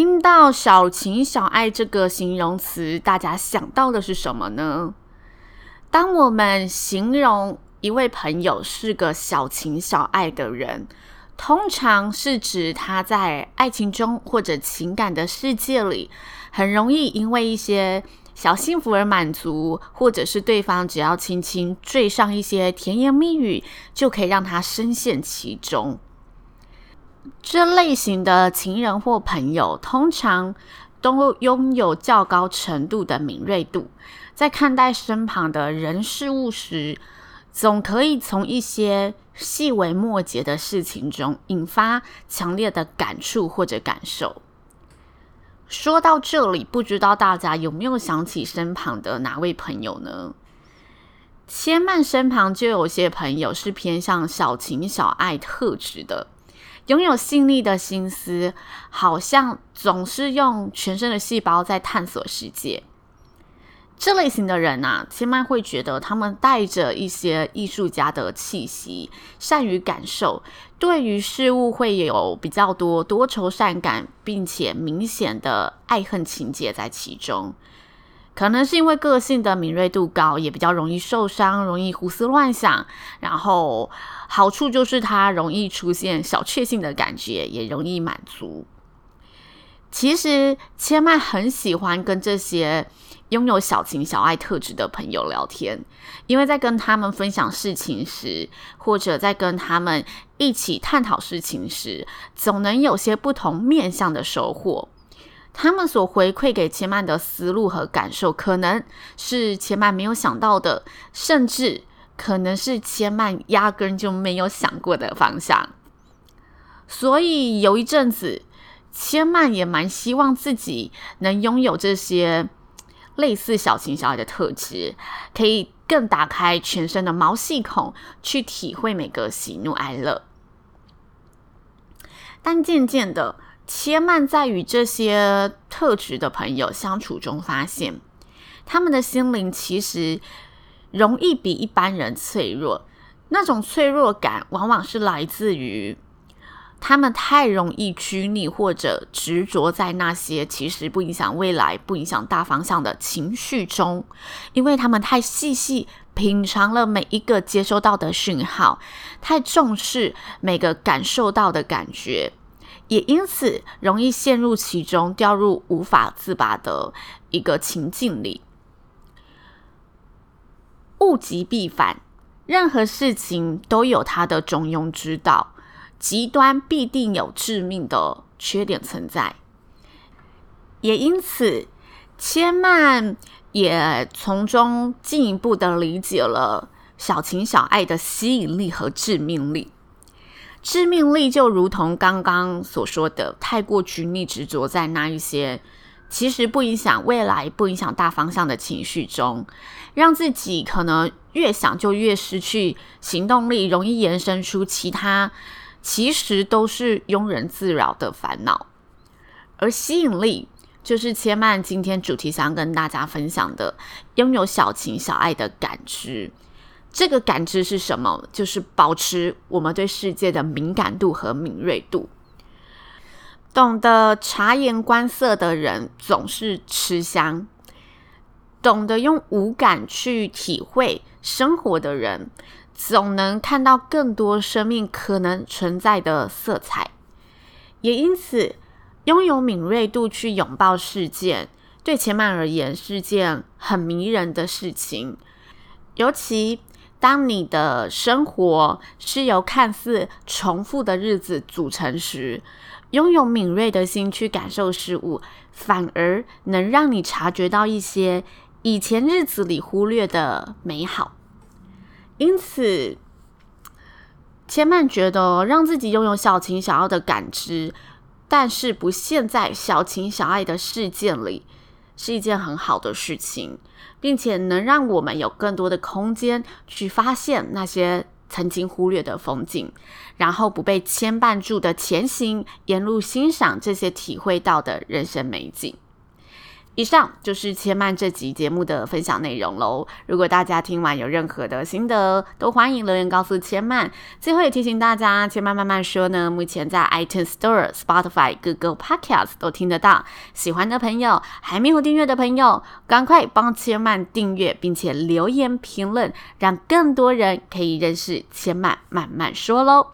听到“小情小爱”这个形容词，大家想到的是什么呢？当我们形容一位朋友是个小情小爱的人，通常是指他在爱情中或者情感的世界里，很容易因为一些小幸福而满足，或者是对方只要轻轻缀上一些甜言蜜语，就可以让他深陷其中。这类型的情人或朋友，通常都拥有较高程度的敏锐度，在看待身旁的人事物时，总可以从一些细微末节的事情中引发强烈的感触或者感受。说到这里，不知道大家有没有想起身旁的哪位朋友呢？千曼身旁就有些朋友是偏向小情小爱特质的。拥有细腻的心思，好像总是用全身的细胞在探索世界。这类型的人啊，千万会觉得他们带着一些艺术家的气息，善于感受，对于事物会有比较多多愁善感，并且明显的爱恨情结在其中。可能是因为个性的敏锐度高，也比较容易受伤，容易胡思乱想。然后好处就是他容易出现小确幸的感觉，也容易满足。其实千嫚很喜欢跟这些拥有小情小爱特质的朋友聊天，因为在跟他们分享事情时，或者在跟他们一起探讨事情时，总能有些不同面向的收获。他们所回馈给千曼的思路和感受，可能是千曼没有想到的，甚至可能是千曼压根就没有想过的方向。所以有一阵子，千曼也蛮希望自己能拥有这些类似小情小爱的特质，可以更打开全身的毛细孔，去体会每个喜怒哀乐。但渐渐的，切曼在与这些特质的朋友相处中，发现他们的心灵其实容易比一般人脆弱。那种脆弱感，往往是来自于他们太容易拘泥或者执着在那些其实不影响未来、不影响大方向的情绪中，因为他们太细细品尝了每一个接收到的讯号，太重视每个感受到的感觉。也因此容易陷入其中，掉入无法自拔的一个情境里。物极必反，任何事情都有它的中庸之道，极端必定有致命的缺点存在。也因此，千曼也从中进一步的理解了小情小爱的吸引力和致命力。致命力就如同刚刚所说的，太过拘泥执着在那一些其实不影响未来、不影响大方向的情绪中，让自己可能越想就越失去行动力，容易延伸出其他其实都是庸人自扰的烦恼。而吸引力就是千曼今天主题想跟大家分享的，拥有小情小爱的感知。这个感知是什么？就是保持我们对世界的敏感度和敏锐度。懂得察言观色的人总是吃香，懂得用五感去体会生活的人，总能看到更多生命可能存在的色彩。也因此，拥有敏锐度去拥抱世界，对千嫚而言是件很迷人的事情，尤其。当你的生活是由看似重复的日子组成时，拥有敏锐的心去感受事物，反而能让你察觉到一些以前日子里忽略的美好。因此，千曼觉得让自己拥有小情小爱的感知，但是不陷在小情小爱的事件里，是一件很好的事情，并且能让我们有更多的空间去发现那些曾经忽略的风景，然后不被牵绊住的前行，沿路欣赏这些体会到的人生美景。以上就是千曼这集节目的分享内容喽。如果大家听完有任何的心得，都欢迎留言告诉千曼。最后也提醒大家，千曼慢慢说呢，目前在 iTunes Store、Spotify、Google Podcast 都听得到。喜欢的朋友，还没有订阅的朋友，赶快帮千曼订阅，并且留言评论，让更多人可以认识千曼慢慢说喽。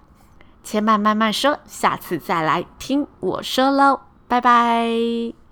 千曼慢慢说，下次再来听我说喽，拜拜。